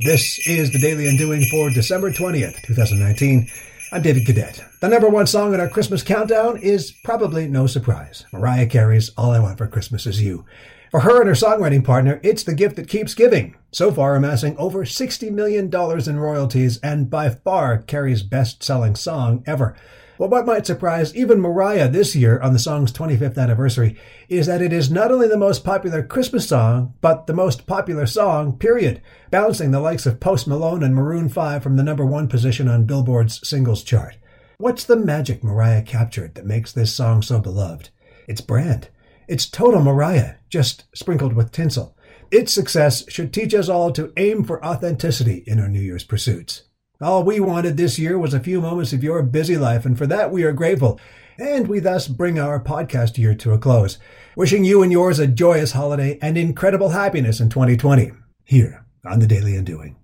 This is the Daily Undoing for December 20th, 2019. I'm David Cadet. The number one song in our Christmas countdown is probably no surprise. Mariah Carey's All I Want for Christmas Is You. For her and her songwriting partner, it's the gift that keeps giving, so far amassing over $60 million in royalties and by far Carey's best selling song ever. But what might surprise even Mariah this year on the song's 25th anniversary is that it is not only the most popular Christmas song, but the most popular song, period, bouncing the likes of Post Malone and Maroon 5 from the number one position on Billboard's singles chart. What's the magic Mariah captured that makes this song so beloved? It's brand. It's total Mariah, just sprinkled with tinsel. Its success should teach us all to aim for authenticity in our New Year's pursuits. All we wanted this year was a few moments of your busy life, and for that we are grateful. And we thus bring our podcast year to a close, wishing you and yours a joyous holiday and incredible happiness in 2020, here on the Daily Undoing.